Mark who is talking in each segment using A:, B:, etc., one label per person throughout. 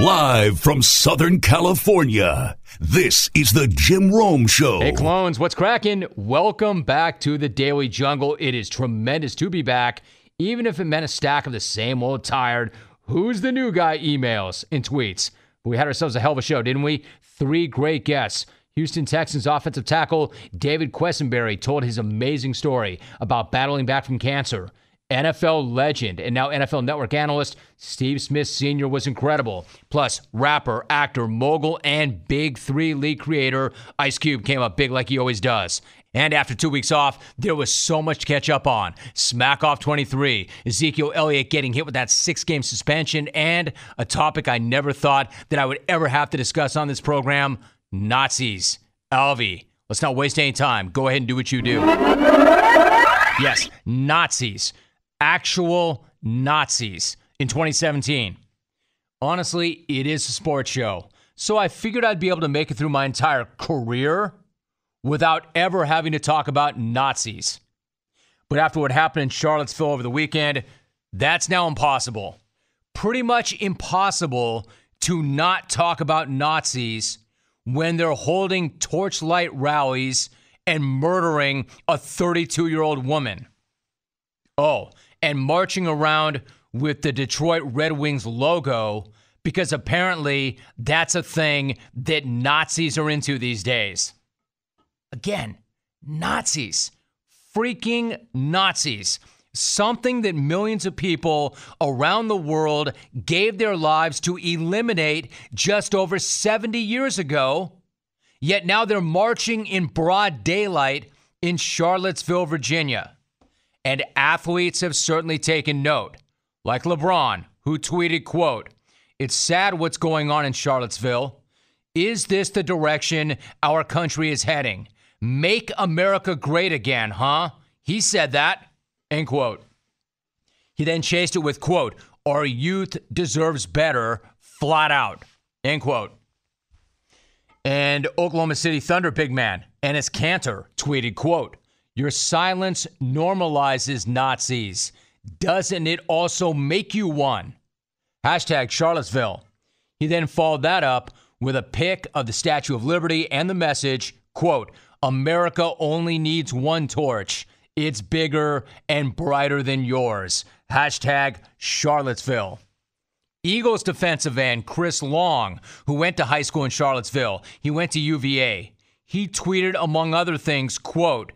A: Live from Southern California, this is the Jim Rome Show.
B: Hey, clones, what's cracking? Welcome back to the Daily Jungle. It is tremendous to be back, even if it meant a stack of the same old tired, who's the new guy emails and tweets. We had ourselves a hell of a show, didn't we? Three great guests. Houston Texans offensive tackle David Quessenberry told his amazing story about battling back from cancer. NFL legend and now NFL Network analyst Steve Smith Sr. was incredible. Plus, rapper, actor, mogul, and Big Three League creator Ice Cube came up big like he always does. And after two weeks off, there was so much to catch up on. Smack off 23, Ezekiel Elliott getting hit with that six game suspension, and a topic I never thought that I would ever have to discuss on this program Nazis. Alvy, let's not waste any time. Go ahead and do what you do. Yes, Nazis actual Nazis in 2017. Honestly, it is a sports show. So I figured I'd be able to make it through my entire career without ever having to talk about Nazis. But after what happened in Charlottesville over the weekend, that's now impossible. Pretty much impossible to not talk about Nazis when they're holding torchlight rallies and murdering a 32 year old woman. Oh, and marching around with the Detroit Red Wings logo because apparently that's a thing that Nazis are into these days. Again, Nazis, freaking Nazis. Something that millions of people around the world gave their lives to eliminate just over 70 years ago. Yet now they're marching in broad daylight in Charlottesville, Virginia. And athletes have certainly taken note, like LeBron, who tweeted, quote, It's sad what's going on in Charlottesville. Is this the direction our country is heading? Make America great again, huh? He said that, end quote. He then chased it with, quote, Our youth deserves better, flat out, end quote. And Oklahoma City Thunder big man, Enes Kanter, tweeted, quote, your silence normalizes Nazis. Doesn't it also make you one? Hashtag Charlottesville. He then followed that up with a pic of the Statue of Liberty and the message, quote, America only needs one torch. It's bigger and brighter than yours. Hashtag Charlottesville. Eagles defensive end Chris Long, who went to high school in Charlottesville, he went to UVA. He tweeted, among other things, quote,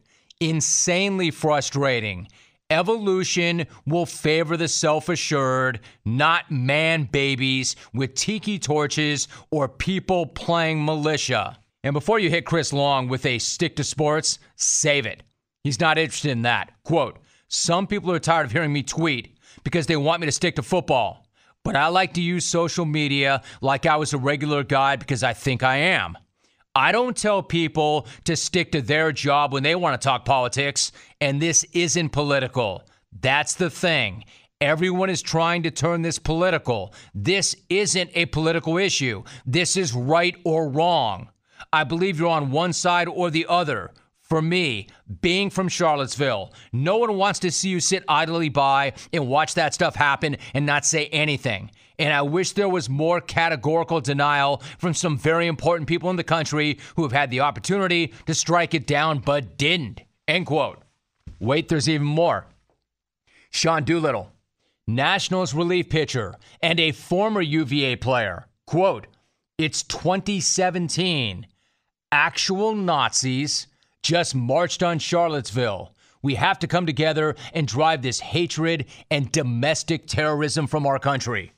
B: insanely frustrating. Evolution will favor the self assured, not man babies with tiki torches or people playing militia. And before you hit Chris Long with a stick to sports, save it. He's not interested in that. Quote Some people are tired of hearing me tweet because they want me to stick to football. But I like to use social media like I was a regular guy because I think I am. I don't tell people to stick to their job when they want to talk politics, and this isn't political. That's the thing. Everyone is trying to turn this political. This isn't a political issue. This is right or wrong. I believe you're on one side or the other. For me, being from Charlottesville, no one wants to see you sit idly by and watch that stuff happen and not say anything. And I wish there was more categorical denial from some very important people in the country who have had the opportunity to strike it down but didn't. End quote. Wait, there's even more. Sean Doolittle, Nationals relief pitcher and a former UVA player. Quote, it's 2017. Actual Nazis just marched on Charlottesville. We have to come together and drive this hatred and domestic terrorism from our country.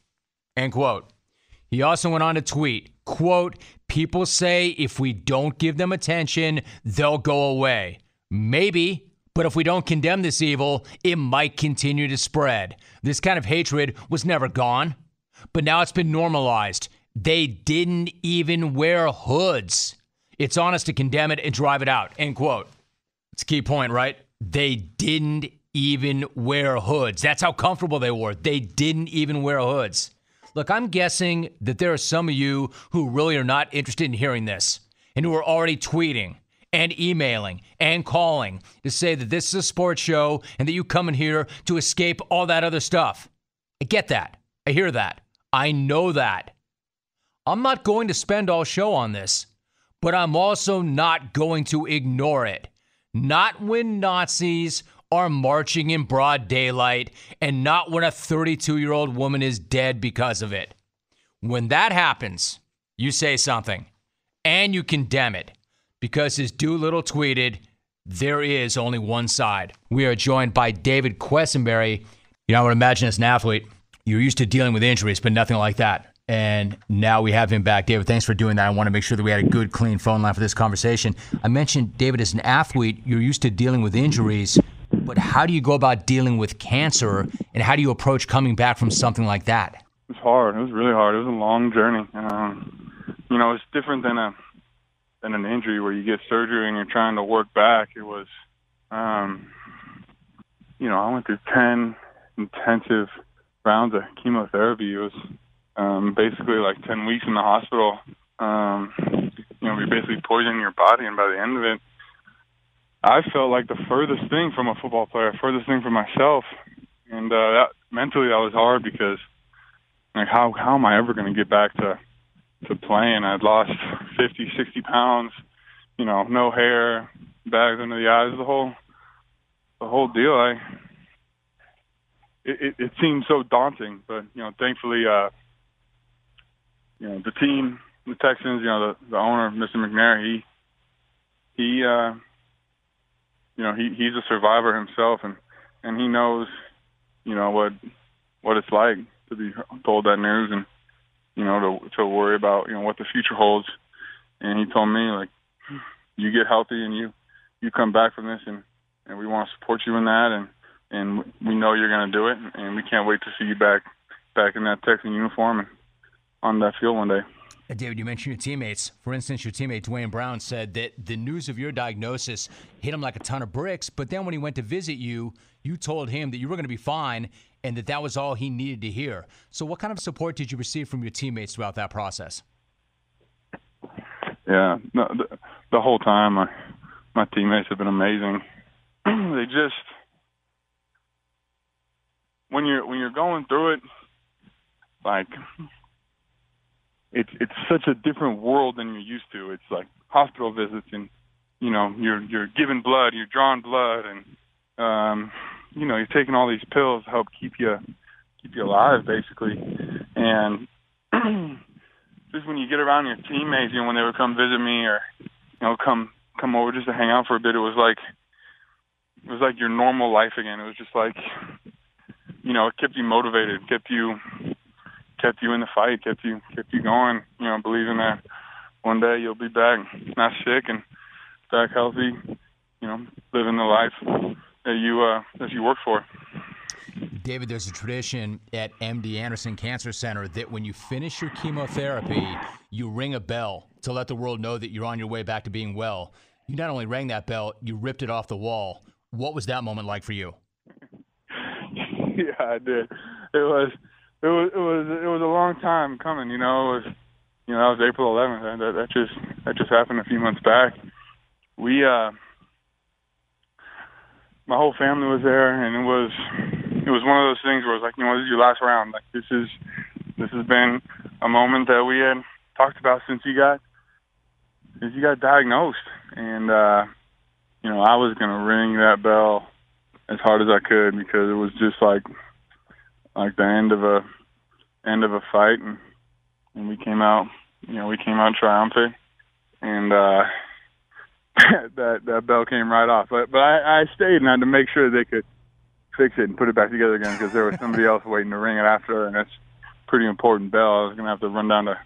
B: End quote. He also went on to tweet, quote, people say if we don't give them attention, they'll go away. Maybe, but if we don't condemn this evil, it might continue to spread. This kind of hatred was never gone, but now it's been normalized. They didn't even wear hoods. It's honest to condemn it and drive it out. End quote. It's a key point, right? They didn't even wear hoods. That's how comfortable they were. They didn't even wear hoods. Look, I'm guessing that there are some of you who really are not interested in hearing this and who are already tweeting and emailing and calling to say that this is a sports show and that you come in here to escape all that other stuff. I get that. I hear that. I know that. I'm not going to spend all show on this, but I'm also not going to ignore it. Not when Nazis are marching in broad daylight, and not when a 32 year old woman is dead because of it. When that happens, you say something and you condemn it because as Doolittle tweeted, there is only one side. We are joined by David Quessenberry. You know, I would imagine as an athlete, you're used to dealing with injuries, but nothing like that. And now we have him back. David, thanks for doing that. I want to make sure that we had a good, clean phone line for this conversation. I mentioned, David, as an athlete, you're used to dealing with injuries, but how do you go about dealing with cancer and how do you approach coming back from something like that? It
C: was hard. It was really hard. It was a long journey. Um, you know, it's different than a than an injury where you get surgery and you're trying to work back. It was, um, you know, I went through ten intensive rounds of chemotherapy. It was um, basically like ten weeks in the hospital. Um, you know, you're basically poisoning your body, and by the end of it, I felt like the furthest thing from a football player, furthest thing from myself, and uh, that mentally that was hard because like how how am I ever going to get back to to playing? I'd lost 50, 60 pounds, you know, no hair, bags under the eyes, the whole the whole deal. I it, it, it seemed so daunting, but you know, thankfully, uh, you know, the team, the Texans, you know, the the owner, Mr. McNair, he he uh you know he he's a survivor himself and and he knows you know what what it's like to be told that news and you know to to worry about you know what the future holds and he told me like you get healthy and you you come back from this and and we want to support you in that and and we know you're going to do it and we can't wait to see you back back in that Texan uniform and on that field one day.
B: Uh, David, you mentioned your teammates. For instance, your teammate Duane Brown said that the news of your diagnosis hit him like a ton of bricks. But then when he went to visit you, you told him that you were going to be fine and that that was all he needed to hear. So, what kind of support did you receive from your teammates throughout that process?
C: Yeah, no, the, the whole time, my my teammates have been amazing. they just when you're when you're going through it, like it's it's such a different world than you're used to. It's like hospital visits and you know you're you're given blood, you're drawing blood, and um, you know you're taking all these pills to help keep you keep you alive, basically. And just when you get around your teammates, you know when they would come visit me or you know come come over just to hang out for a bit, it was like it was like your normal life again. It was just like you know it kept you motivated, kept you kept you in the fight, kept you kept you going. You know, believing that one day you'll be back, not sick and back healthy. You know, living the life that you uh, that you work for.
B: David, there's a tradition at MD Anderson Cancer Center that when you finish your chemotherapy, you ring a bell to let the world know that you're on your way back to being well. You not only rang that bell, you ripped it off the wall. What was that moment like for you?
C: yeah, I did. It was it was it was it was a long time coming. You know, it was you know that was April 11th, and that, that just that just happened a few months back. We uh, my whole family was there, and it was it was one of those things where it was like, you know, this is your last round. Like this is this has been a moment that we had talked about since you got since you got diagnosed, and uh, you know, I was gonna ring that bell as hard as I could because it was just like like the end of a end of a fight, and and we came out, you know, we came out triumphant, and uh, that that bell came right off. But but I, I stayed and I had to make sure they could fix it and put it back together again because there was somebody else waiting to ring it after, and that's pretty important bell. I was gonna have to run down to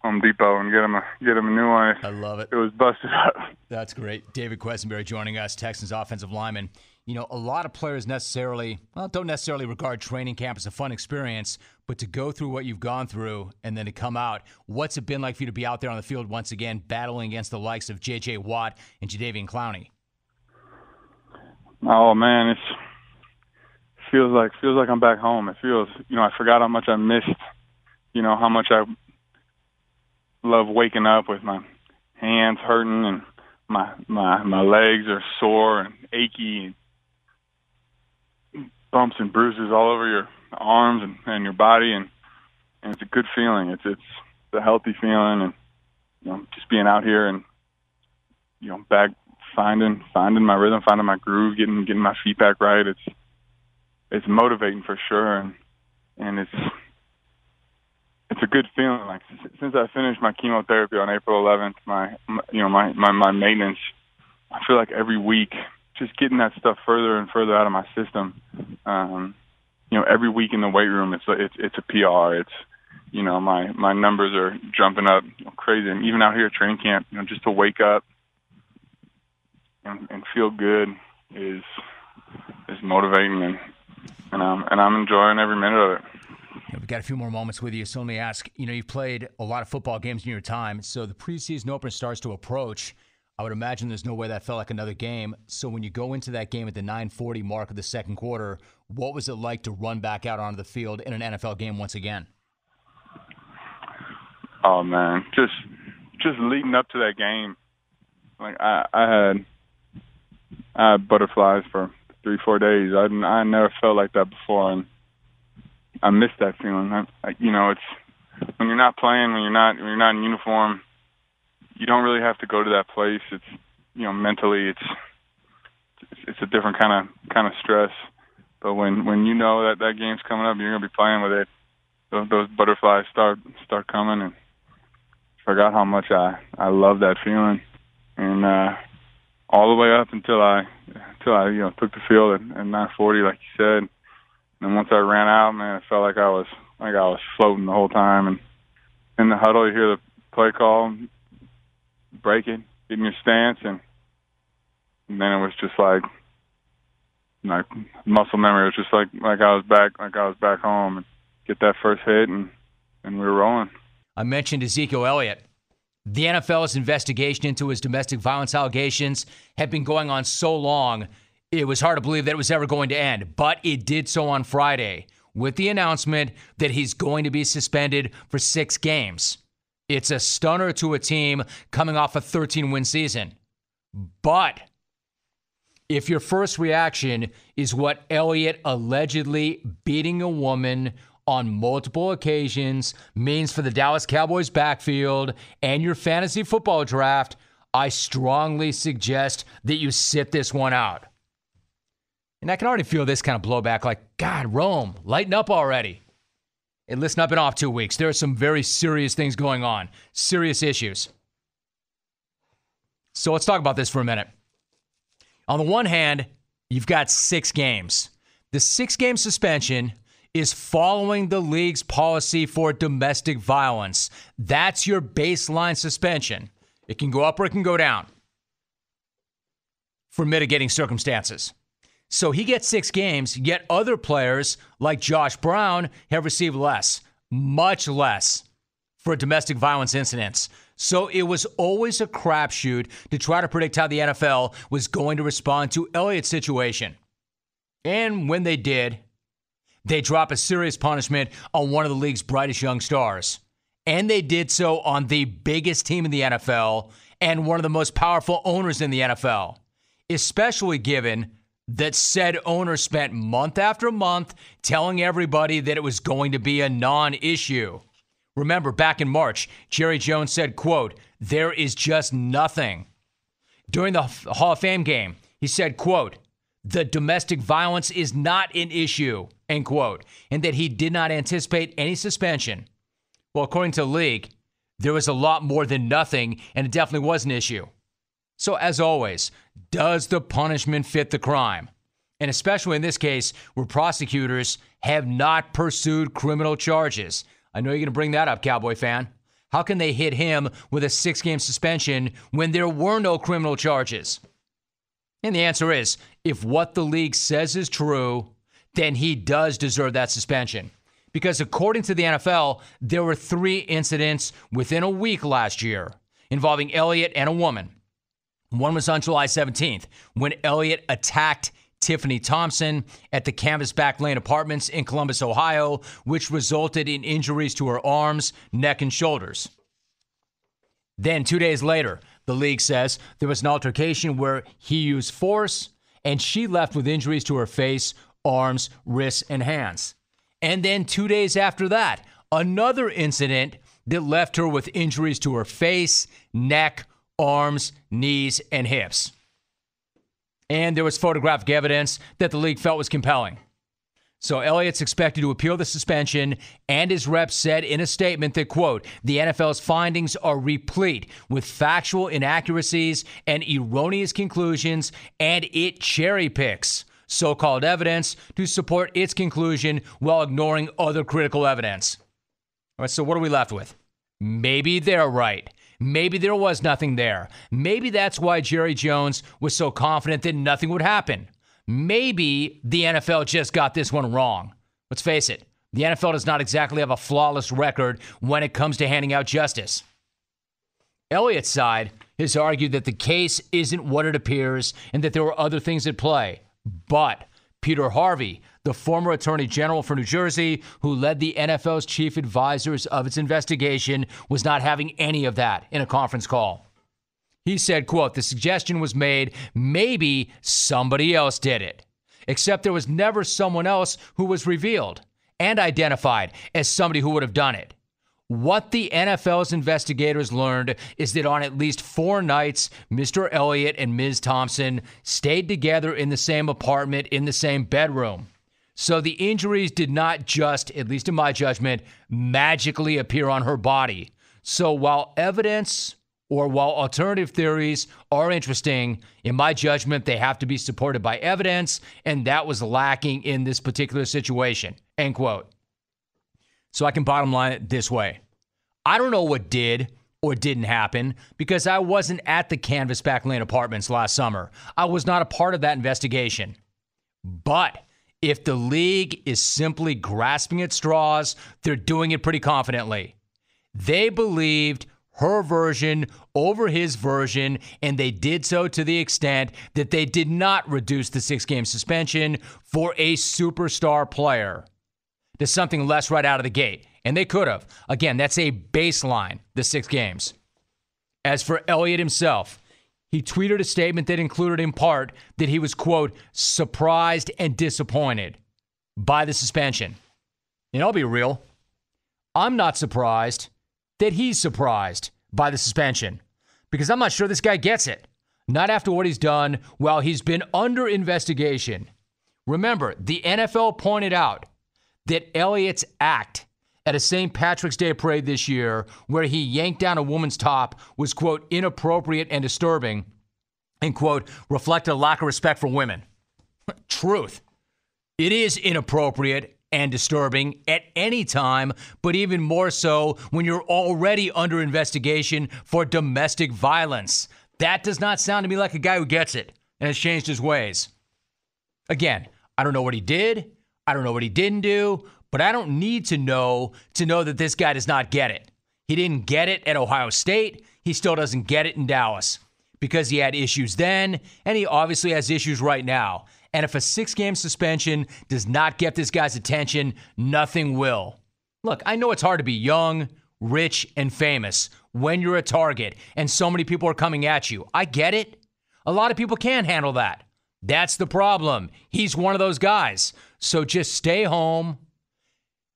C: Home Depot and get him a get him a new one.
B: I love it.
C: It was busted up.
B: That's great. David Quessenberry joining us, Texans offensive lineman you know, a lot of players necessarily, well, don't necessarily regard training camp as a fun experience, but to go through what you've gone through and then to come out, what's it been like for you to be out there on the field once again, battling against the likes of J.J. Watt and Jadeveon Clowney?
C: Oh man, it's feels like feels like I'm back home. It feels, you know, I forgot how much I missed, you know, how much I love waking up with my hands hurting and my my my legs are sore and achy and bumps and bruises all over your arms and, and your body, and, and it's a good feeling. It's it's the healthy feeling and you know just being out here and you know back finding finding my rhythm, finding my groove, getting getting my feet back right. It's it's motivating for sure, and and it's it's a good feeling. Like since I finished my chemotherapy on April 11th, my, my you know my my my maintenance, I feel like every week just getting that stuff further and further out of my system. Um, you know, every week in the weight room, it's it's it's a PR. It's you know my my numbers are jumping up you know, crazy, and even out here at training camp, you know, just to wake up and, and feel good is is motivating, and and I'm and I'm enjoying every minute of it.
B: We've got a few more moments with you, so let me ask. You know, you've played a lot of football games in your time, so the preseason opener starts to approach. I would imagine there's no way that felt like another game. So when you go into that game at the 9:40 mark of the second quarter, what was it like to run back out onto the field in an NFL game once again?
C: Oh man, just just leading up to that game, like I, I had I had butterflies for three four days. I I never felt like that before, and I miss that feeling. I, I, you know, it's when you're not playing, when you're not when you're not in uniform you don't really have to go to that place. It's you know mentally it's it's a different kind of kind of stress. But when when you know that that game's coming up, you're gonna be playing with it. Those, those butterflies start start coming, and forgot how much I I love that feeling, and uh, all the way up until I until I you know took the field at, at 9:40, like you said. And once I ran out, man, it felt like I was like I was floating the whole time. And in the huddle, you hear the play call, breaking, getting your stance, and, and then it was just like like muscle memory. It was just like like I was back like I was back home and get that first hit and and we were rolling.
B: I mentioned Ezekiel Elliott. The NFL's investigation into his domestic violence allegations had been going on so long, it was hard to believe that it was ever going to end. But it did so on Friday with the announcement that he's going to be suspended for six games. It's a stunner to a team coming off a 13 win season. But if your first reaction is what Elliott allegedly beating a woman on multiple occasions means for the Dallas Cowboys backfield and your fantasy football draft, I strongly suggest that you sit this one out. And I can already feel this kind of blowback like, God, Rome, lighten up already. And listen, I've been off two weeks. There are some very serious things going on, serious issues. So let's talk about this for a minute. On the one hand, you've got six games. The six game suspension is following the league's policy for domestic violence. That's your baseline suspension. It can go up or it can go down for mitigating circumstances. So he gets six games, yet other players like Josh Brown have received less, much less for domestic violence incidents. So it was always a crapshoot to try to predict how the NFL was going to respond to Elliott's situation. And when they did, they drop a serious punishment on one of the league's brightest young stars. And they did so on the biggest team in the NFL and one of the most powerful owners in the NFL, especially given that said owner spent month after month telling everybody that it was going to be a non-issue. Remember back in March, Jerry Jones said, quote, "There is just nothing." During the Hall of Fame game, he said, quote, "The domestic violence is not an issue." End quote. And that he did not anticipate any suspension. Well, according to league, there was a lot more than nothing, and it definitely was an issue. So, as always, does the punishment fit the crime? And especially in this case, where prosecutors have not pursued criminal charges. I know you're going to bring that up, Cowboy fan. How can they hit him with a six game suspension when there were no criminal charges? And the answer is if what the league says is true, then he does deserve that suspension. Because according to the NFL, there were three incidents within a week last year involving Elliott and a woman. One was on July 17th when Elliott attacked Tiffany Thompson at the Canvasback Lane Apartments in Columbus, Ohio, which resulted in injuries to her arms, neck, and shoulders. Then, two days later, the league says there was an altercation where he used force and she left with injuries to her face, arms, wrists, and hands. And then, two days after that, another incident that left her with injuries to her face, neck, arms, knees, and hips. And there was photographic evidence that the league felt was compelling. So Elliott's expected to appeal the suspension, and his rep said in a statement that, quote, the NFL's findings are replete with factual inaccuracies and erroneous conclusions, and it cherry picks so called evidence to support its conclusion while ignoring other critical evidence. All right, so what are we left with? Maybe they're right. Maybe there was nothing there. Maybe that's why Jerry Jones was so confident that nothing would happen. Maybe the NFL just got this one wrong. Let's face it, the NFL does not exactly have a flawless record when it comes to handing out justice. Elliott's side has argued that the case isn't what it appears and that there were other things at play. But Peter Harvey, the former attorney general for New Jersey, who led the NFL's chief advisors of its investigation, was not having any of that in a conference call. He said, quote, the suggestion was made maybe somebody else did it. Except there was never someone else who was revealed and identified as somebody who would have done it. What the NFL's investigators learned is that on at least four nights, Mr. Elliott and Ms. Thompson stayed together in the same apartment, in the same bedroom. So the injuries did not just, at least in my judgment, magically appear on her body. So while evidence or while alternative theories are interesting, in my judgment, they have to be supported by evidence, and that was lacking in this particular situation. End quote. So I can bottom line it this way I don't know what did or didn't happen because I wasn't at the Canvasback Lane apartments last summer. I was not a part of that investigation. But if the league is simply grasping at straws, they're doing it pretty confidently. They believed her version over his version, and they did so to the extent that they did not reduce the six game suspension for a superstar player to something less right out of the gate. And they could have. Again, that's a baseline, the six games. As for Elliott himself, he tweeted a statement that included in part that he was, quote, surprised and disappointed by the suspension. And I'll be real, I'm not surprised that he's surprised by the suspension because I'm not sure this guy gets it. Not after what he's done while he's been under investigation. Remember, the NFL pointed out that Elliott's act at a St. Patrick's Day parade this year, where he yanked down a woman's top, was, quote, inappropriate and disturbing, and, quote, reflected a lack of respect for women. Truth. It is inappropriate and disturbing at any time, but even more so when you're already under investigation for domestic violence. That does not sound to me like a guy who gets it and has changed his ways. Again, I don't know what he did. I don't know what he didn't do, but I don't need to know to know that this guy does not get it. He didn't get it at Ohio State. He still doesn't get it in Dallas because he had issues then, and he obviously has issues right now. And if a six game suspension does not get this guy's attention, nothing will. Look, I know it's hard to be young, rich, and famous when you're a target and so many people are coming at you. I get it. A lot of people can't handle that. That's the problem. He's one of those guys. So just stay home.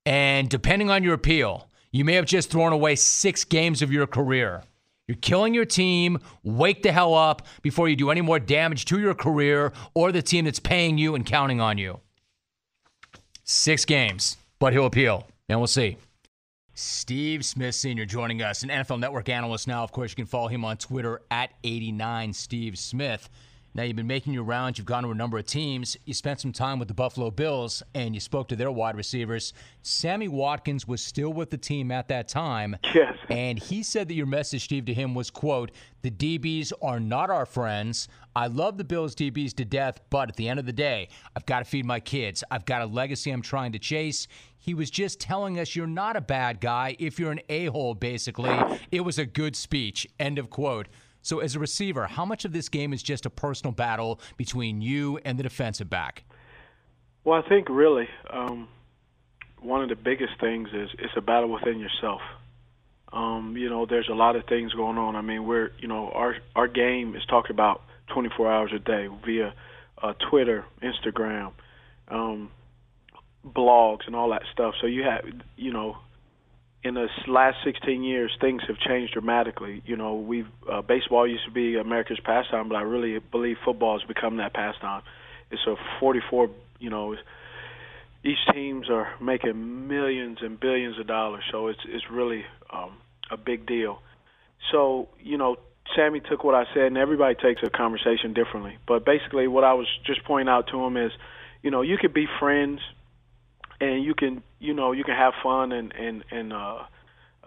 B: And depending on your appeal, you may have just thrown away six games of your career. You're killing your team. Wake the hell up before you do any more damage to your career or the team that's paying you and counting on you. Six games, but he'll appeal, and we'll see. Steve Smith Sr. joining us, an NFL Network analyst now. Of course, you can follow him on Twitter at 89 Steve Smith. Now, you've been making your rounds, you've gone to a number of teams. You spent some time with the Buffalo Bills and you spoke to their wide receivers. Sammy Watkins was still with the team at that time.
D: Yes.
B: And he said that your message, Steve, to him was, quote, the DBs are not our friends. I love the Bills DBs to death, but at the end of the day, I've got to feed my kids. I've got a legacy I'm trying to chase. He was just telling us you're not a bad guy if you're an a hole, basically. It was a good speech. End of quote. So, as a receiver, how much of this game is just a personal battle between you and the defensive back?
D: Well, I think really um, one of the biggest things is it's a battle within yourself. Um, you know, there's a lot of things going on. I mean, we're you know our our game is talked about 24 hours a day via uh, Twitter, Instagram, um, blogs, and all that stuff. So you have you know in the last 16 years, things have changed dramatically. You know, we've uh, baseball used to be America's pastime, but I really believe football has become that pastime. It's a 44, you know, each teams are making millions and billions of dollars, so it's it's really um, a big deal. So, you know, Sammy took what I said, and everybody takes a conversation differently. But basically, what I was just pointing out to him is, you know, you could be friends, and you can, you know, you can have fun, and and and uh,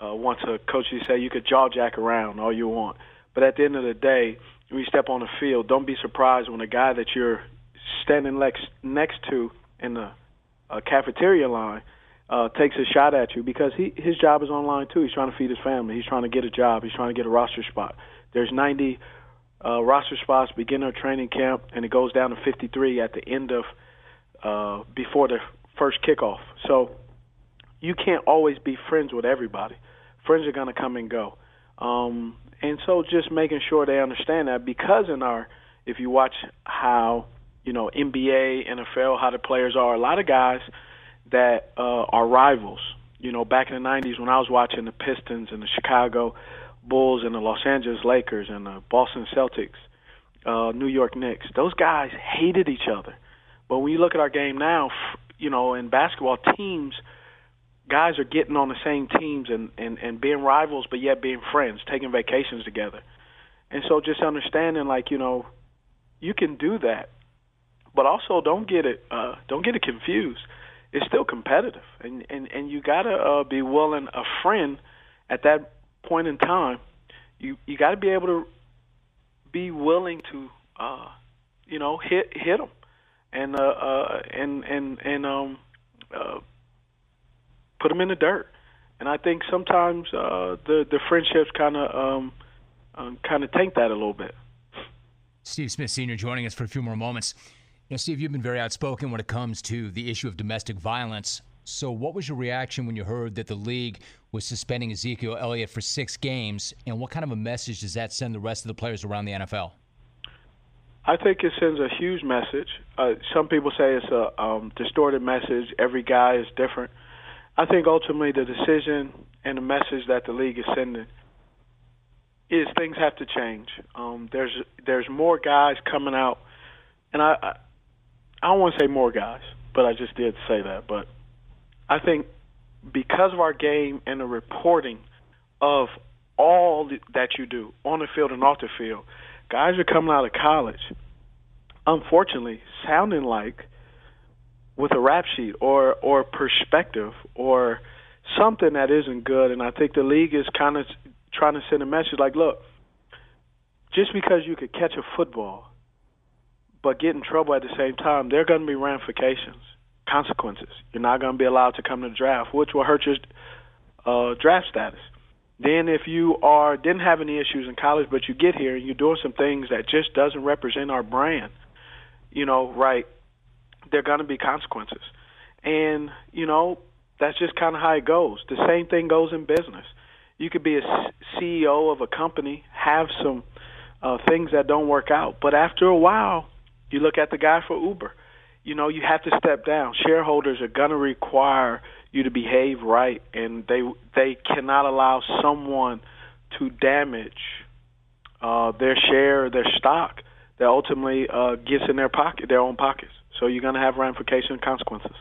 D: uh, once a coach you say you could jaw jack around all you want. But at the end of the day, when you step on the field, don't be surprised when a guy that you're standing next next to in the uh, cafeteria line uh, takes a shot at you because he his job is on line too. He's trying to feed his family. He's trying to get a job. He's trying to get a roster spot. There's 90 uh, roster spots beginning of training camp, and it goes down to 53 at the end of uh, before the first kickoff. So you can't always be friends with everybody. Friends are going to come and go. Um, and so just making sure they understand that because in our, if you watch how, you know, NBA, NFL, how the players are, a lot of guys that uh, are rivals. You know, back in the 90s when I was watching the Pistons and the Chicago Bulls and the Los Angeles Lakers and the Boston Celtics, uh, New York Knicks. Those guys hated each other. But when you look at our game now, you know, in basketball, teams, guys are getting on the same teams and, and, and being rivals, but yet being friends, taking vacations together. And so just understanding, like, you know, you can do that, but also don't get it, uh, don't get it confused. It's still competitive, and and and you gotta uh, be willing. A friend at that point in time, you you got to be able to be willing to, uh, you know, hit hit them, and uh, uh, and and and um, uh, put them in the dirt. And I think sometimes uh, the the friendships kind of um, um, kind of tank that a little bit.
B: Steve Smith Sr. joining us for a few more moments. You know, Steve, you've been very outspoken when it comes to the issue of domestic violence. So, what was your reaction when you heard that the league was suspending Ezekiel Elliott for six games? And what kind of a message does that send the rest of the players around the NFL?
D: I think it sends a huge message. Uh, some people say it's a um, distorted message. Every guy is different. I think ultimately the decision and the message that the league is sending is things have to change. Um, there's there's more guys coming out, and I I, I don't want to say more guys, but I just did say that. But I think because of our game and the reporting of all that you do on the field and off the field, guys are coming out of college, unfortunately, sounding like with a rap sheet or or perspective or something that isn't good. And I think the league is kind of trying to send a message like, look, just because you could catch a football but get in trouble at the same time, there are going to be ramifications consequences. You're not going to be allowed to come to the draft, which will hurt your uh, draft status. Then, if you are didn't have any issues in college, but you get here and you're doing some things that just doesn't represent our brand, you know, right? There are going to be consequences, and you know that's just kind of how it goes. The same thing goes in business. You could be a CEO of a company, have some uh, things that don't work out, but after a while, you look at the guy for Uber you know, you have to step down. Shareholders are going to require you to behave right, and they they cannot allow someone to damage uh, their share, their stock, that ultimately uh, gets in their pocket, their own pockets. So you're going to have ramifications and consequences.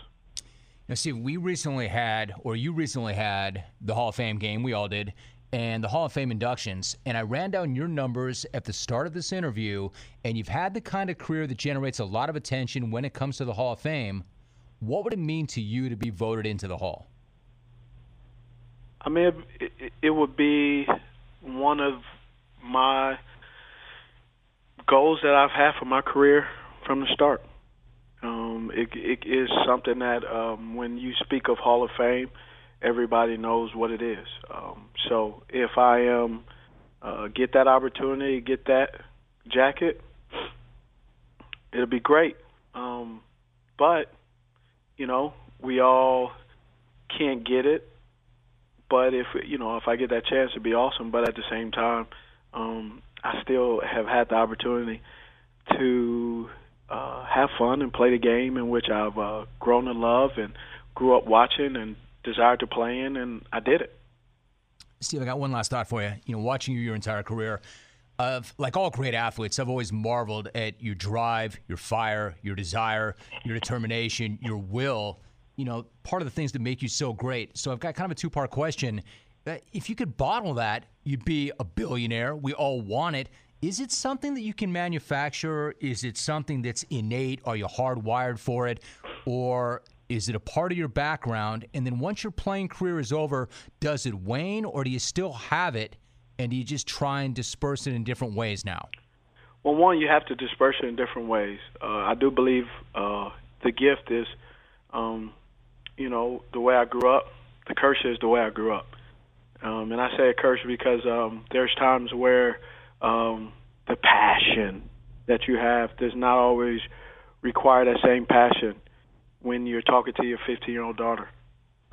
B: Now, Steve, we recently had, or you recently had, the Hall of Fame game. We all did and the Hall of Fame inductions, and I ran down your numbers at the start of this interview, and you've had the kind of career that generates a lot of attention when it comes to the Hall of Fame. What would it mean to you to be voted into the Hall?
D: I mean, it, it would be one of my goals that I've had for my career from the start. Um, it, it is something that um, when you speak of Hall of Fame – everybody knows what it is. Um, so if I am uh, get that opportunity, get that jacket, it'll be great. Um, but you know, we all can't get it. But if you know, if I get that chance, it'd be awesome. But at the same time, um, I still have had the opportunity to uh, have fun and play the game in which I've uh, grown to love and grew up watching and desired to play in, and I did it.
B: Steve, I got one last thought for you. You know, watching you your entire career, of like all great athletes, I've always marveled at your drive, your fire, your desire, your determination, your will. You know, part of the things that make you so great. So I've got kind of a two part question. Uh, if you could bottle that, you'd be a billionaire. We all want it. Is it something that you can manufacture? Is it something that's innate? Are you hardwired for it? Or is it a part of your background? And then once your playing career is over, does it wane or do you still have it and you just try and disperse it in different ways now?
D: Well, one, you have to disperse it in different ways. Uh, I do believe uh, the gift is, um, you know, the way I grew up. The curse is the way I grew up. Um, and I say a curse because um, there's times where um, the passion that you have does not always require that same passion when you're talking to your 15 year old daughter,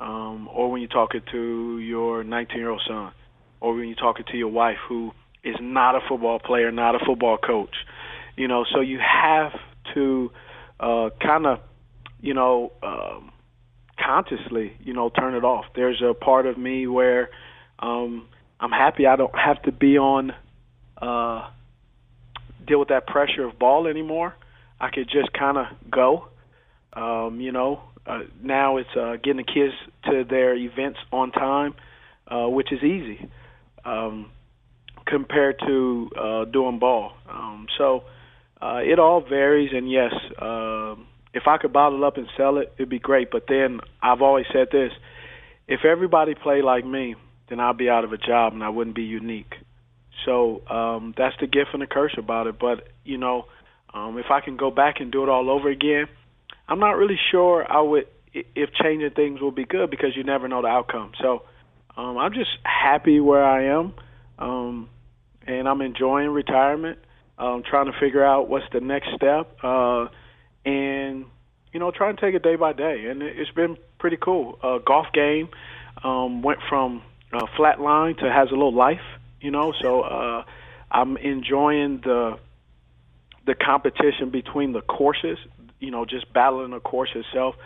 D: um, or when you're talking to your 19 year old son, or when you're talking to your wife who is not a football player, not a football coach. You know, so you have to uh, kind of, you know, um, consciously, you know, turn it off. There's a part of me where um, I'm happy I don't have to be on uh, deal with that pressure of ball anymore. I could just kind of go. Um, you know, uh, now it's uh, getting the kids to their events on time, uh, which is easy um, compared to uh, doing ball. Um, so uh, it all varies, and yes, uh, if I could bottle up and sell it, it'd be great. But then I've always said this: if everybody played like me, then I'd be out of a job and I wouldn't be unique. So um, that's the gift and the curse about it. But you know, um, if I can go back and do it all over again, I'm not really sure I would if changing things will be good because you never know the outcome. So um, I'm just happy where I am, um, and I'm enjoying retirement. I'm trying to figure out what's the next step, uh, and you know, trying to take it day by day. And it's been pretty cool. Uh, golf game um, went from uh, flat line to has a little life you know. So uh, I'm enjoying the the competition between the courses, you know, just battling the course itself,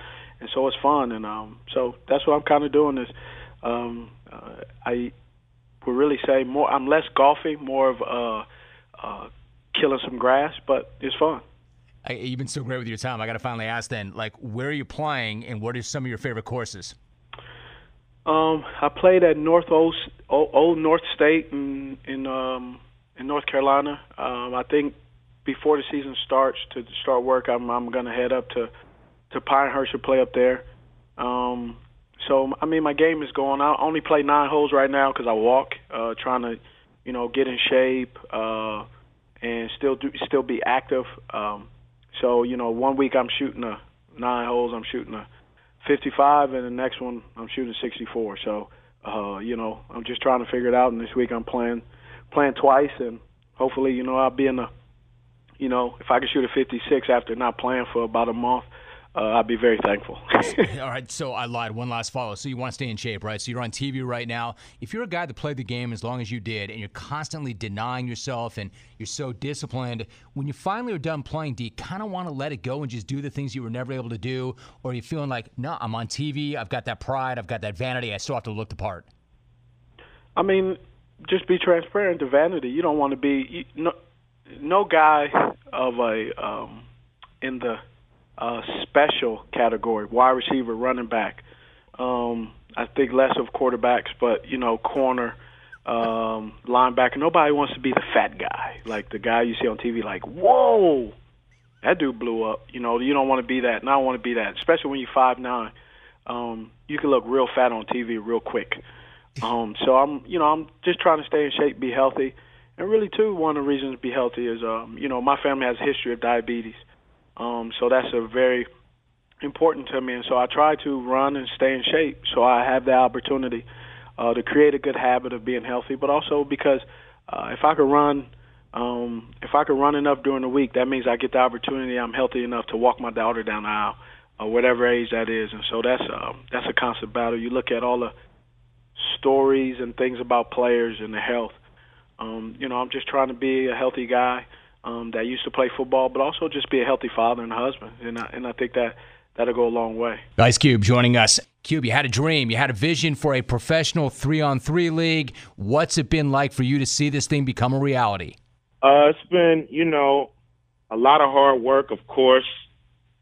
D: and so it's fun. And um, so that's what I'm kind of doing. Is um, uh, I would really say more. I'm less golfing, more of uh, uh, killing some grass, but it's fun.
B: I, you've been so great with your time. I got to finally ask then, like, where are you playing, and what are some of your favorite courses?
D: Um, I played at North Old, Old North State in in um, in North Carolina. Um, I think before the season starts to start work, I'm I'm gonna head up to to Pinehurst to play up there. Um, so I mean, my game is going. I only play nine holes right now because I walk, uh, trying to, you know, get in shape uh, and still do still be active. Um, so you know, one week I'm shooting a nine holes. I'm shooting a 55, and the next one I'm shooting 64. So, uh, you know, I'm just trying to figure it out. And this week I'm playing playing twice, and hopefully, you know, I'll be in the, you know, if I can shoot a 56 after not playing for about a month, uh, I'd be very thankful.
B: All right, so I lied. One last follow. So you want to stay in shape, right? So you're on TV right now. If you're a guy that played the game as long as you did, and you're constantly denying yourself, and you're so disciplined, when you finally are done playing, do you kind of want to let it go and just do the things you were never able to do, or are you feeling like, no, I'm on TV. I've got that pride. I've got that vanity. I still have to look the part.
D: I mean, just be transparent to vanity. You don't want to be you, no, no guy of a um, in the uh, special category, wide receiver, running back. Um, I think less of quarterbacks, but you know, corner, um, linebacker. Nobody wants to be the fat guy, like the guy you see on TV. Like, whoa, that dude blew up. You know, you don't want to be that. And I don't want to be that, especially when you're five nine. Um, you can look real fat on TV real quick. Um, so I'm, you know, I'm just trying to stay in shape, be healthy, and really too, one of the reasons to be healthy is, um, you know, my family has a history of diabetes. Um, so that's a very important to me, and so I try to run and stay in shape so I have the opportunity uh, to create a good habit of being healthy, but also because uh, if I could run. Um, if I could run enough during the week, that means I get the opportunity. I'm healthy enough to walk my daughter down the aisle, or whatever age that is, and so that's um, that's a constant battle. You look at all the stories and things about players and their health. Um, you know, I'm just trying to be a healthy guy um, that used to play football, but also just be a healthy father and husband. And I, and I think that that'll go a long way.
B: Ice Cube joining us. Cube, you had a dream, you had a vision for a professional three on three league. What's it been like for you to see this thing become a reality?
E: Uh, it's been, you know, a lot of hard work, of course,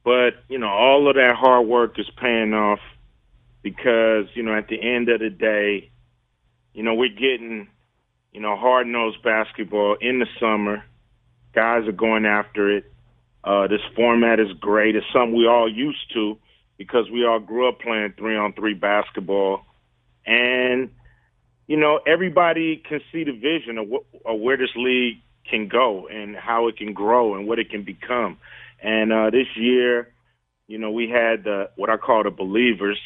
E: but, you know, all of that hard work is paying off because, you know, at the end of the day, you know, we're getting, you know, hard nosed basketball in the summer. Guys are going after it. Uh, this format is great. It's something we all used to because we all grew up playing three on three basketball. And, you know, everybody can see the vision of, what, of where this league can go and how it can grow and what it can become. And uh, this year, you know, we had the, what I call the believers,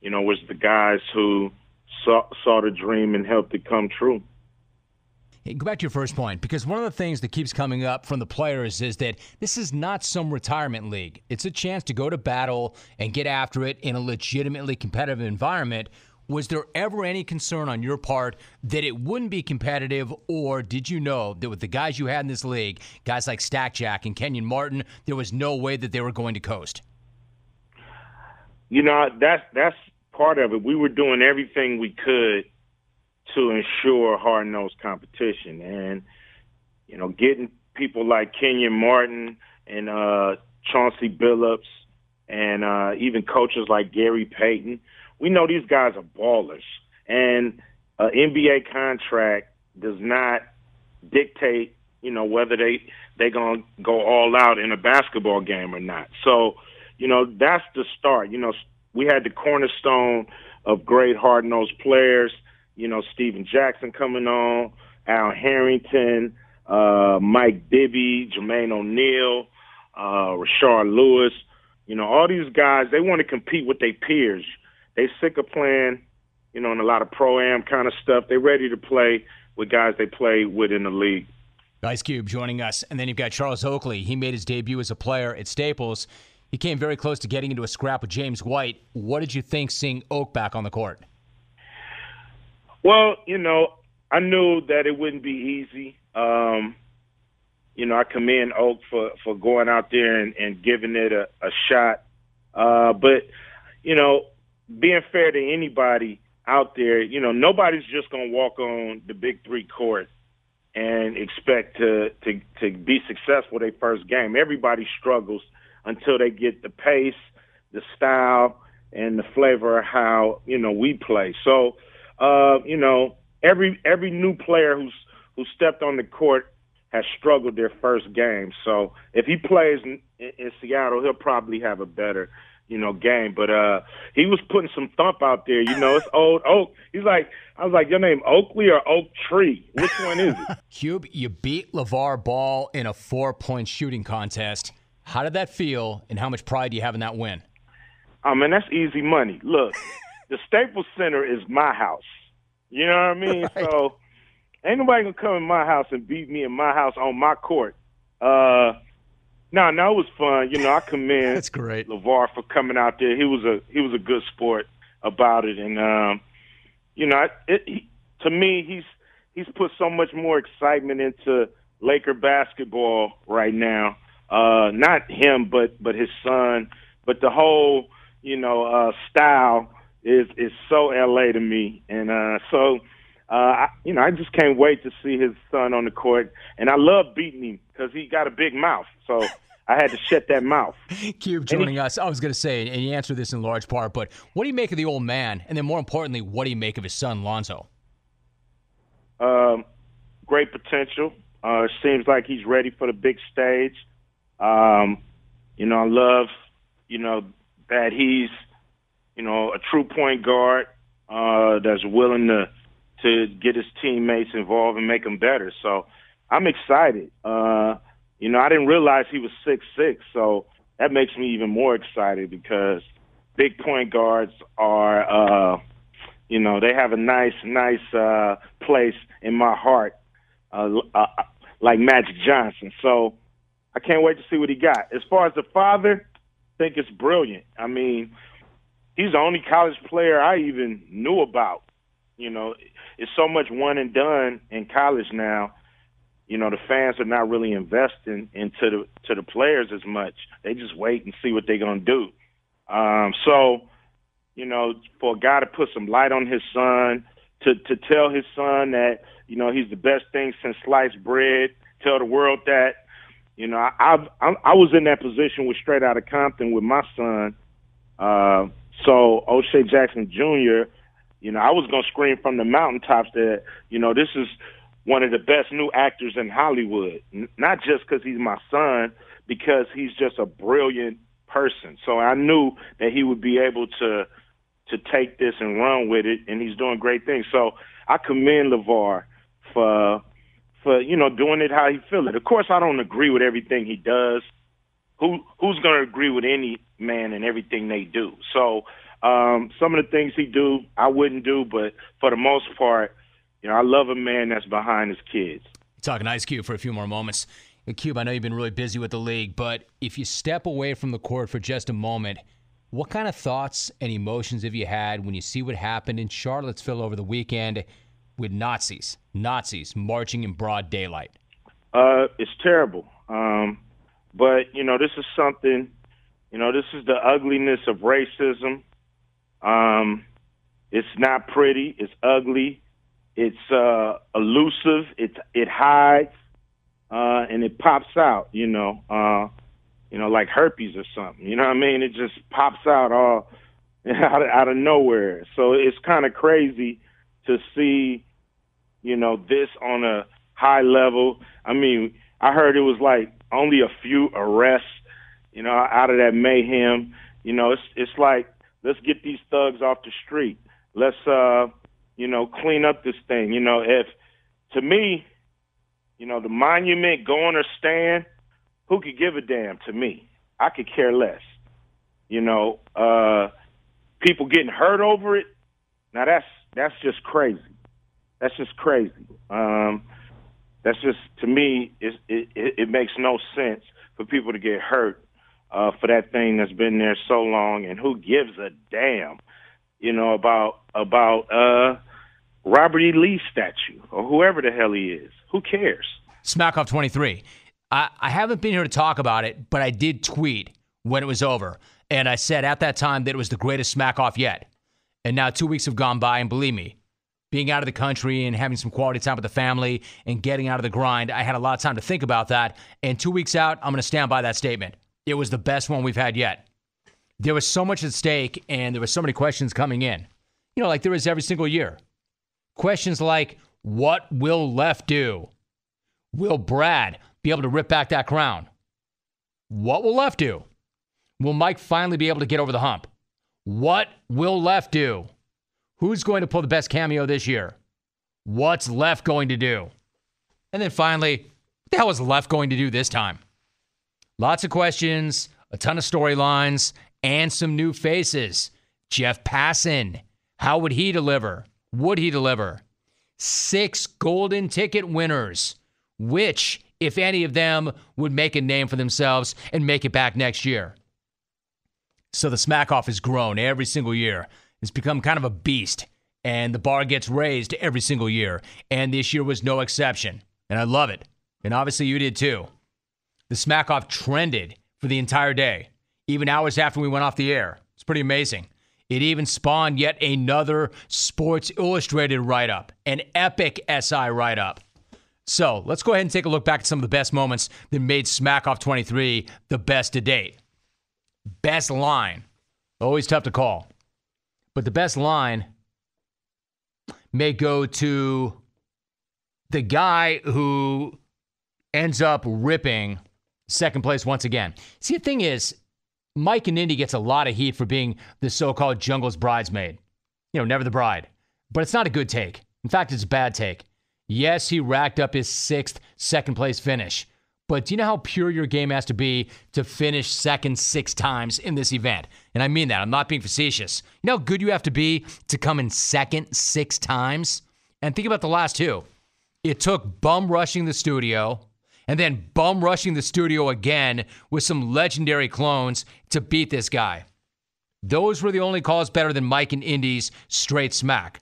E: you know, was the guys who saw, saw the dream and helped it come true.
B: Hey, go back to your first point because one of the things that keeps coming up from the players is that this is not some retirement league. It's a chance to go to battle and get after it in a legitimately competitive environment. Was there ever any concern on your part that it wouldn't be competitive, or did you know that with the guys you had in this league, guys like Stack Jack and Kenyon Martin, there was no way that they were going to coast?
E: You know, that's that's part of it. We were doing everything we could to ensure hard nosed competition. And, you know, getting people like Kenyon Martin and uh, Chauncey Billups and uh, even coaches like Gary Payton, we know these guys are ballers. And an NBA contract does not dictate, you know, whether they they gonna go all out in a basketball game or not. So, you know, that's the start. You know, we had the cornerstone of great hard nosed players you know, Stephen Jackson coming on, Al Harrington, uh, Mike Bibby, Jermaine O'Neal, uh, Rashard Lewis. You know, all these guys, they want to compete with their peers. They sick of playing, you know, in a lot of pro-am kind of stuff. They're ready to play with guys they play with in the league.
B: Ice Cube joining us. And then you've got Charles Oakley. He made his debut as a player at Staples. He came very close to getting into a scrap with James White. What did you think seeing Oak back on the court?
E: Well, you know, I knew that it wouldn't be easy. Um, you know, I commend Oak for for going out there and, and giving it a, a shot. Uh, but you know, being fair to anybody out there, you know, nobody's just gonna walk on the big three court and expect to to to be successful their first game. Everybody struggles until they get the pace, the style, and the flavor of how you know we play. So uh, you know, every every new player who's who stepped on the court has struggled their first game. So if he plays in, in Seattle, he'll probably have a better, you know, game. But uh he was putting some thump out there. You know, it's old Oak. He's like, I was like, your name Oakley or Oak Tree? Which one is it?
B: Cube, you beat LaVar Ball in a four point shooting contest. How did that feel, and how much pride do you have in that win?
E: I mean, that's easy money. Look, the Staples Center is my house. You know what I mean? Right. So ain't nobody gonna come in my house and beat me in my house on my court. Uh no, no, it was fun. You know, I commend
B: That's great.
E: LaVar for coming out there. He was a he was a good sport about it and um you know, it, he, to me he's he's put so much more excitement into Laker basketball right now. Uh not him but but his son, but the whole, you know, uh style is is so LA to me, and uh, so uh, I, you know I just can't wait to see his son on the court, and I love beating him because he got a big mouth, so. I had to shut that mouth.
B: Cube joining he, us. I was going to say, and you answered this in large part, but what do you make of the old man? And then more importantly, what do you make of his son, Lonzo?
E: Um, great potential. Uh, seems like he's ready for the big stage. Um, you know, I love, you know, that he's – you know, a true point guard uh, that's willing to to get his teammates involved and make them better. So I'm excited. Uh, you know, I didn't realize he was six six, so that makes me even more excited because big point guards are, uh, you know, they have a nice, nice uh, place in my heart, uh, uh, like Magic Johnson. So I can't wait to see what he got. As far as the father, I think it's brilliant. I mean, he's the only college player I even knew about. You know, it's so much one and done in college now. You know, the fans are not really investing into the to the players as much. They just wait and see what they're gonna do. Um, so, you know, for a guy to put some light on his son, to to tell his son that you know he's the best thing since sliced bread, tell the world that, you know, I I've, I was in that position with Straight out of Compton with my son. Uh, so O'Shea Jackson Jr., you know, I was gonna scream from the mountaintops that you know this is one of the best new actors in Hollywood. N- not just because he's my son, because he's just a brilliant person. So I knew that he would be able to to take this and run with it, and he's doing great things. So I commend LaVar for for you know doing it how he feel it. Of course, I don't agree with everything he does. Who who's going to agree with any man and everything they do? So um, some of the things he do, I wouldn't do, but for the most part, you know, I love a man that's behind his kids.
B: Talking Ice Cube for a few more moments. Cube, I know you've been really busy with the league, but if you step away from the court for just a moment, what kind of thoughts and emotions have you had when you see what happened in Charlottesville over the weekend with Nazis, Nazis marching in broad daylight?
E: Uh, it's terrible. Um, but you know, this is something. You know, this is the ugliness of racism. Um, it's not pretty. It's ugly. It's uh, elusive. It it hides uh, and it pops out. You know, uh, you know, like herpes or something. You know what I mean? It just pops out all out of, out of nowhere. So it's kind of crazy to see, you know, this on a high level. I mean, I heard it was like only a few arrests, you know, out of that mayhem. You know, it's it's like let's get these thugs off the street. Let's uh, you know, clean up this thing. You know, if to me, you know, the monument going or stand, who could give a damn to me? I could care less. You know, uh, people getting hurt over it. Now that's that's just crazy. That's just crazy. Um, that's just to me, it, it it makes no sense for people to get hurt uh, for that thing that's been there so long, and who gives a damn, you know, about about uh, Robert E. Lee statue or whoever the hell he is. Who cares?
B: Smackoff 23. I, I haven't been here to talk about it, but I did tweet when it was over. And I said at that time that it was the greatest smack off yet. And now two weeks have gone by, and believe me, being out of the country and having some quality time with the family and getting out of the grind, I had a lot of time to think about that. And two weeks out, I'm going to stand by that statement. It was the best one we've had yet. There was so much at stake, and there were so many questions coming in. You know, like there is every single year. Questions like, what will Lef do? Will Brad be able to rip back that crown? What will Lef do? Will Mike finally be able to get over the hump? What will Lef do? Who's going to pull the best cameo this year? What's Lef going to do? And then finally, what the hell is Lef going to do this time? Lots of questions, a ton of storylines, and some new faces. Jeff Passan, how would he deliver? Would he deliver? Six golden ticket winners. Which, if any of them, would make a name for themselves and make it back next year? So the smack off has grown every single year. It's become kind of a beast, and the bar gets raised every single year. And this year was no exception. And I love it. And obviously, you did too. The smack off trended for the entire day, even hours after we went off the air. It's pretty amazing. It even spawned yet another Sports Illustrated write up, an epic SI write up. So let's go ahead and take a look back at some of the best moments that made Smack Off 23 the best to date. Best line, always tough to call, but the best line may go to the guy who ends up ripping second place once again. See, the thing is, Mike in Indy gets a lot of heat for being the so called jungle's bridesmaid. You know, never the bride. But it's not a good take. In fact, it's a bad take. Yes, he racked up his sixth second place finish. But do you know how pure your game has to be to finish second six times in this event? And I mean that. I'm not being facetious. You know how good you have to be to come in second six times? And think about the last two. It took bum rushing the studio and then bum rushing the studio again with some legendary clones to beat this guy. Those were the only calls better than Mike in Indy's straight smack.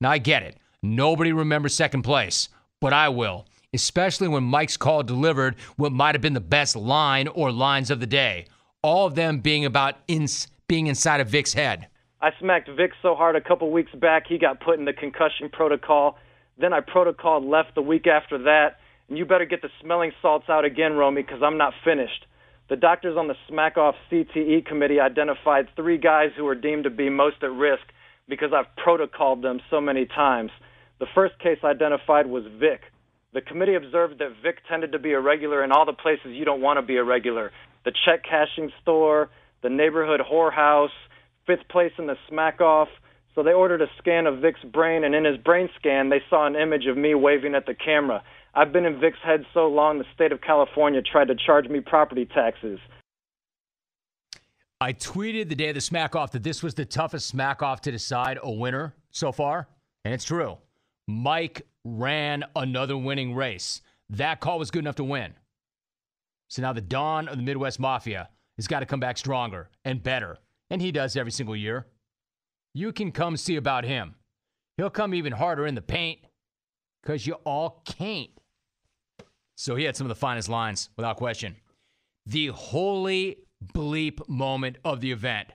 B: Now, I get it. Nobody remembers second place, but I will, especially when Mike's call delivered what might have been the best line or lines of the day. All of them being about ins- being inside of Vic's head?
F: I smacked Vic so hard a couple weeks back, he got put in the concussion protocol. Then I protocoled left the week after that. And you better get the smelling salts out again, Romy, because I'm not finished. The doctors on the Smack Off CTE committee identified three guys who were deemed to be most at risk because I've protocoled them so many times. The first case identified was Vic. The committee observed that Vic tended to be a regular in all the places you don't want to be a regular the check cashing store, the neighborhood whorehouse, fifth place in the smack off. So they ordered a scan of Vic's brain, and in his brain scan, they saw an image of me waving at the camera. I've been in Vic's head so long, the state of California tried to charge me property taxes.
B: I tweeted the day of the smack off that this was the toughest smack off to decide a winner so far, and it's true. Mike ran another winning race. That call was good enough to win. So now the dawn of the Midwest Mafia has got to come back stronger and better. And he does every single year. You can come see about him. He'll come even harder in the paint because you all can't. So he had some of the finest lines, without question. The holy bleep moment of the event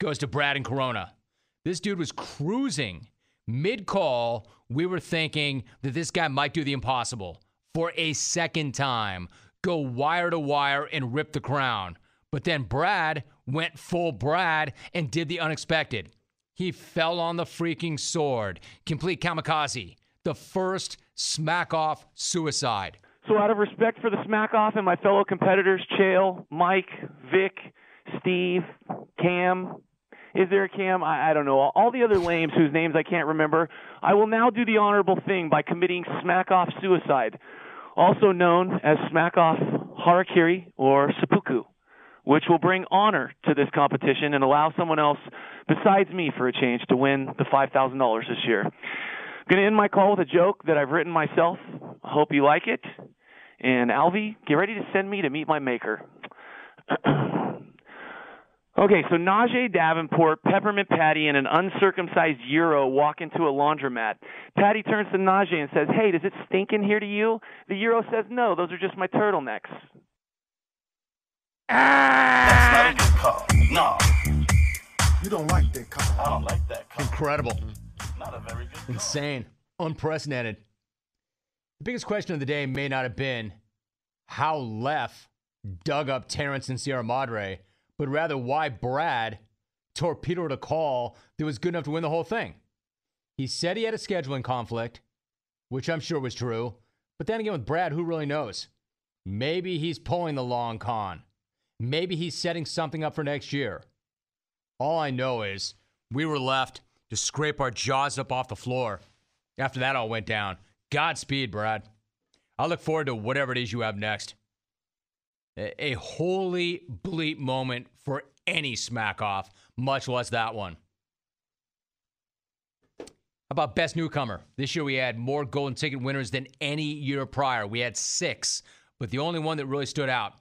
B: goes to Brad and Corona. This dude was cruising mid call. We were thinking that this guy might do the impossible for a second time go wire to wire and rip the crown. But then Brad went full Brad and did the unexpected. He fell on the freaking sword. Complete kamikaze. The first smack off suicide.
G: So, out of respect for the smack off and my fellow competitors, Chael, Mike, Vic, Steve, Cam, is there a Cam? I, I don't know. All the other lames whose names I can't remember, I will now do the honorable thing by committing smack off suicide also known as Smack Off Harakiri or Seppuku, which will bring honor to this competition and allow someone else besides me for a change to win the $5,000 this year. I'm going to end my call with a joke that I've written myself. I hope you like it. And Alvy, get ready to send me to meet my maker. Okay, so Najee Davenport, Peppermint Patty, and an uncircumcised Euro walk into a laundromat. Patty turns to Najee and says, Hey, does it stink in here to you? The Euro says, No, those are just my turtlenecks.
H: That's not a good call. No.
I: You don't like that call.
H: I don't like that call.
B: Incredible.
H: Not a very good call.
B: Insane. Unprecedented. The biggest question of the day may not have been how Lef dug up Terrence in Sierra Madre but rather why Brad torpedoed a call that was good enough to win the whole thing. He said he had a scheduling conflict, which I'm sure was true. But then again, with Brad, who really knows? Maybe he's pulling the long con. Maybe he's setting something up for next year. All I know is we were left to scrape our jaws up off the floor after that all went down. Godspeed, Brad. I look forward to whatever it is you have next a holy bleep moment for any smack off, much less that one. How about best newcomer? This year we had more golden ticket winners than any year prior. We had six, but the only one that really stood out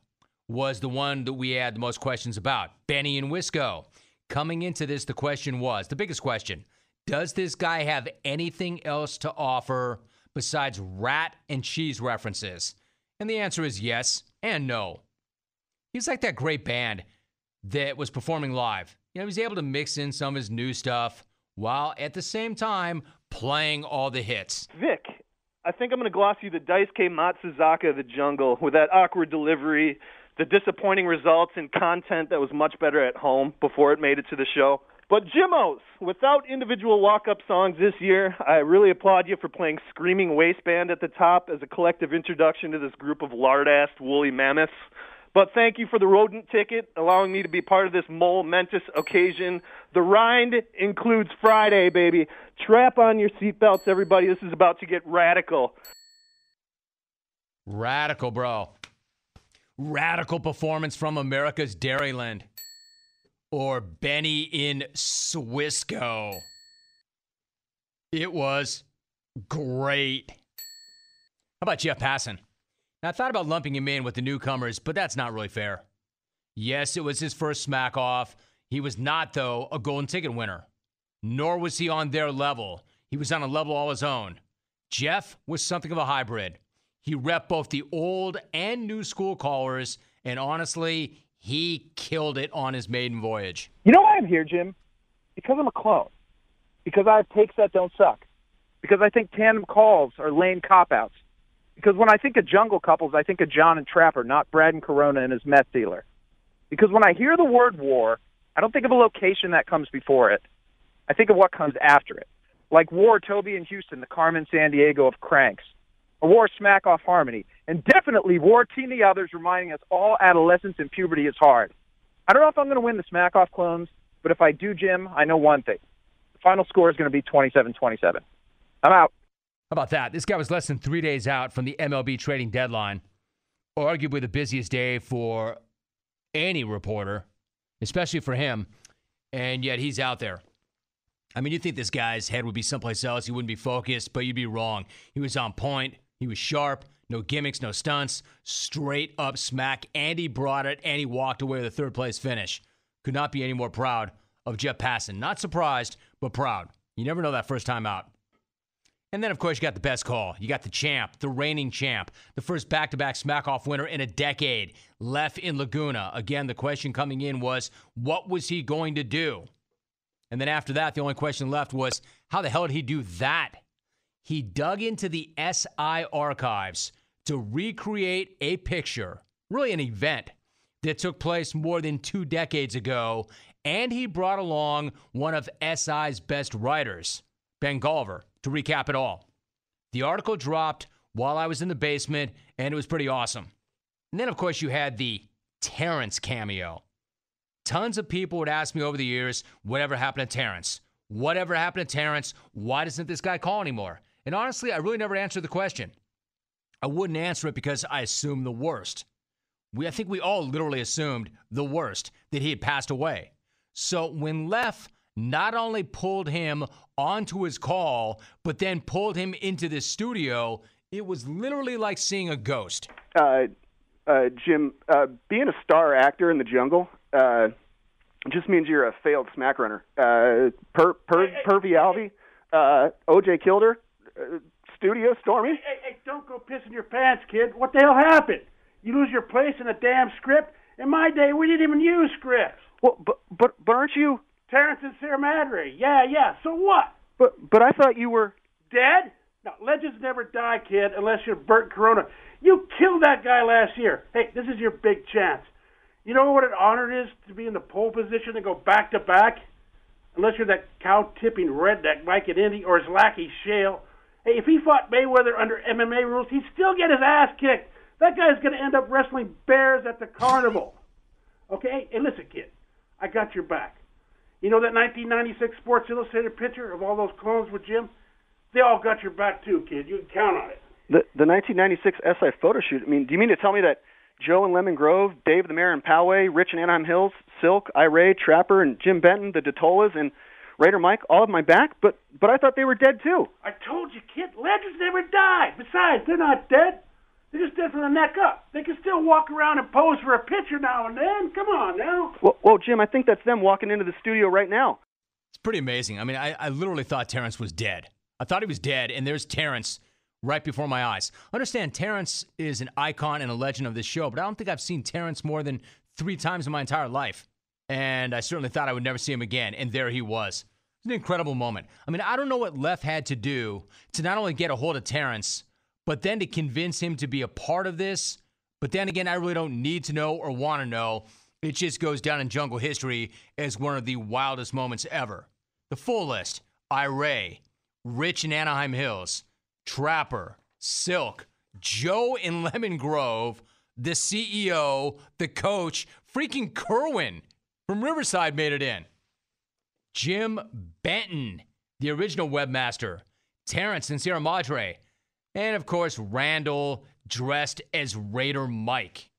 B: was the one that we had the most questions about Benny and Wisco. Coming into this, the question was the biggest question Does this guy have anything else to offer besides rat and cheese references? And the answer is yes and no. He's like that great band that was performing live. You know, he was able to mix in some of his new stuff while at the same time playing all the hits.
J: Vic, I think I'm going to gloss you the Daisuke Matsuzaka of the jungle with that awkward delivery, the disappointing results and content that was much better at home before it made it to the show. But Jimmo's, without individual walk-up songs this year, I really applaud you for playing Screaming Waistband at the top as a collective introduction to this group of lard-assed woolly mammoths. But thank you for the rodent ticket, allowing me to be part of this momentous occasion. The rind includes Friday, baby. Strap on your seatbelts, everybody. This is about to get radical.
B: Radical, bro. Radical performance from America's Dairyland. Or Benny in Swisco. It was great. How about Jeff Passan? Now, I thought about lumping him in with the newcomers, but that's not really fair. Yes, it was his first smack off. He was not, though, a golden ticket winner, nor was he on their level. He was on a level all his own. Jeff was something of a hybrid. He rep both the old and new school callers, and honestly, he killed it on his maiden voyage.
K: You know why I'm here, Jim? Because I'm a clone. Because I have takes that don't suck. Because I think tandem calls are lame cop outs. Because when I think of jungle couples, I think of John and Trapper, not Brad and Corona and his meth dealer. Because when I hear the word war, I don't think of a location that comes before it. I think of what comes after it. Like War, Toby and Houston, the Carmen Sandiego of cranks. Or War, Smack Off Harmony. And definitely War, Teen the Others, reminding us all adolescence and puberty is hard. I don't know if I'm going to win the Smack Off clones, but if I do, Jim, I know one thing. The final score is going to be 27 27. I'm out.
B: How about that? This guy was less than three days out from the MLB trading deadline, arguably the busiest day for any reporter, especially for him, and yet he's out there. I mean, you think this guy's head would be someplace else, he wouldn't be focused, but you'd be wrong. He was on point, he was sharp, no gimmicks, no stunts, straight up smack, Andy brought it, and he walked away with a third place finish. Could not be any more proud of Jeff Passan. Not surprised, but proud. You never know that first time out. And then, of course, you got the best call. You got the champ, the reigning champ, the first back to back smack off winner in a decade, Lef in Laguna. Again, the question coming in was, what was he going to do? And then after that, the only question left was, how the hell did he do that? He dug into the SI archives to recreate a picture, really an event, that took place more than two decades ago. And he brought along one of SI's best writers, Ben Golliver to recap it all. The article dropped while I was in the basement, and it was pretty awesome. And then, of course, you had the Terrence cameo. Tons of people would ask me over the years, whatever happened to Terrence? Whatever happened to Terrence? Why doesn't this guy call anymore? And honestly, I really never answered the question. I wouldn't answer it because I assumed the worst. We, I think we all literally assumed the worst that he had passed away. So when Lef not only pulled him onto his call, but then pulled him into the studio, it was literally like seeing a ghost.
L: Uh, uh, Jim, uh, being a star actor in the jungle uh, just means you're a failed smack runner. Uh, per, per, Pervy Alvey, uh, OJ Kilder, uh, Studio Stormy.
M: Hey, hey, don't go pissing your pants, kid. What the hell happened? You lose your place in a damn script? In my day, we didn't even use scripts.
L: Well, but but but aren't you?
M: Terrence in Sierra Madre. Yeah, yeah. So what?
L: But but I thought you were
M: dead. Now legends never die, kid, unless you're Bert Corona. You killed that guy last year. Hey, this is your big chance. You know what an honor it is to be in the pole position and go back to back? Unless you're that cow tipping redneck Mike in Indy or his lackey Shale. Hey, if he fought Mayweather under MMA rules, he'd still get his ass kicked. That guy's going to end up wrestling bears at the carnival. Okay? Hey, listen, kid. I got your back. You know that 1996 Sports Illustrated picture of all those clones with Jim? They all got your back too, kid. You can count on it.
L: The the 1996 SI photo shoot. I mean, do you mean to tell me that Joe in Lemon Grove, Dave the Mayor in Poway, Rich in Anaheim Hills, Silk, Iray, Trapper, and Jim Benton, the Detolas, and Raider Mike all have my back? But but I thought they were dead too.
M: I told you, kid. Legends never die. Besides, they're not dead. They're just dead from the neck up. They can still walk around and pose for a picture now and then. Come on now.
L: Well, well, Jim, I think that's them walking into the studio right now.
B: It's pretty amazing. I mean, I, I literally thought Terrence was dead. I thought he was dead, and there's Terrence right before my eyes. Understand, Terrence is an icon and a legend of this show, but I don't think I've seen Terrence more than three times in my entire life. And I certainly thought I would never see him again, and there he was. It's an incredible moment. I mean, I don't know what Lef had to do to not only get a hold of Terrence, but then to convince him to be a part of this. But then again, I really don't need to know or want to know. It just goes down in jungle history as one of the wildest moments ever. The full list Iray, Rich in Anaheim Hills, Trapper, Silk, Joe in Lemon Grove, the CEO, the coach, freaking Kerwin from Riverside made it in. Jim Benton, the original webmaster, Terrence in Sierra Madre, and of course, Randall dressed as Raider Mike.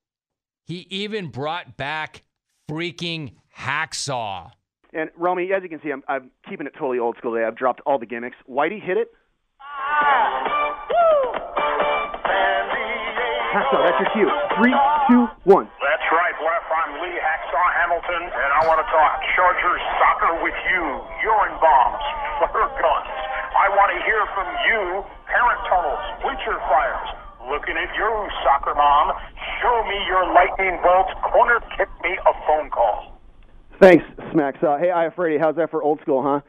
B: He even brought back freaking Hacksaw.
L: And Romy, as you can see, I'm, I'm keeping it totally old school today. I've dropped all the gimmicks. Whitey hit it. Ah! Hacksaw, that's your cue. Three, two, one.
N: That's right, Lef. I'm Lee Hacksaw Hamilton, and I want to talk Chargers soccer with you. Urine bombs, flare guns. I want to hear from you. Parent tunnels, bleacher fires, Looking at you, soccer mom. Show me your lightning bolts. Corner kick me a phone call.
L: Thanks, Smacksaw. Uh, hey, I Freddy, how's that for old school, huh?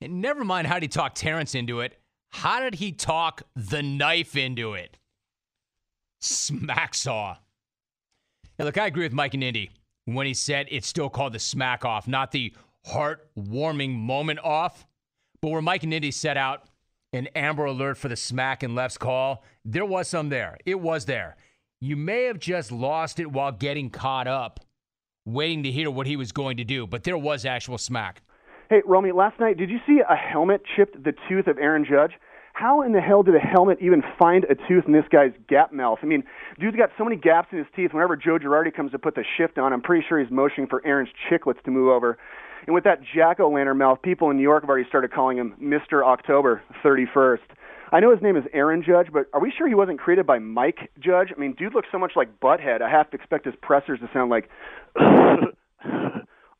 B: And never mind how did he talk Terrence into it. How did he talk the knife into it? Smack saw. Now, look, I agree with Mike in Indy when he said it's still called the smack off, not the heart-warming moment off. But where Mike Indy set out an amber alert for the smack and Lef's call, there was some there. It was there. You may have just lost it while getting caught up, waiting to hear what he was going to do, but there was actual smack.
L: Hey, Romy, last night, did you see a helmet chipped the tooth of Aaron Judge? How in the hell did a helmet even find a tooth in this guy's gap mouth? I mean, dude's got so many gaps in his teeth. Whenever Joe Girardi comes to put the shift on, I'm pretty sure he's motioning for Aaron's chiclets to move over. And with that jack o' lantern mouth, people in New York have already started calling him Mr. October 31st. I know his name is Aaron Judge, but are we sure he wasn't created by Mike Judge? I mean, dude looks so much like Butthead. I have to expect his pressers to sound like.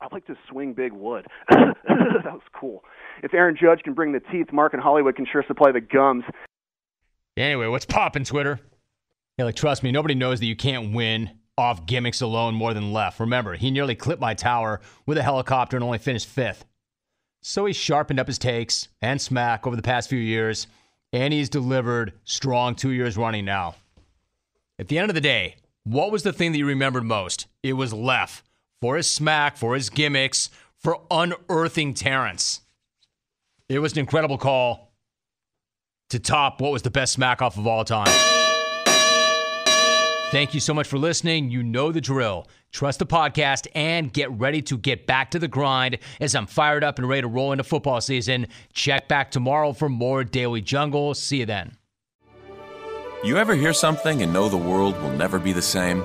L: I like to swing big wood. that was cool. If Aaron Judge can bring the teeth, Mark and Hollywood can sure supply the gums.
B: Anyway, what's popping, Twitter? Yeah, like, trust me, nobody knows that you can't win off gimmicks alone more than Lef. Remember, he nearly clipped my tower with a helicopter and only finished fifth. So he sharpened up his takes and smack over the past few years, and he's delivered strong two years running now. At the end of the day, what was the thing that you remembered most? It was Lef for his smack, for his gimmicks, for unearthing Terrence. It was an incredible call to top what was the best smack off of all time. Thank you so much for listening. You know the drill. Trust the podcast and get ready to get back to the grind as I'm fired up and ready to roll into football season. Check back tomorrow for more Daily Jungle. See you then.
O: You ever hear something and know the world will never be the same?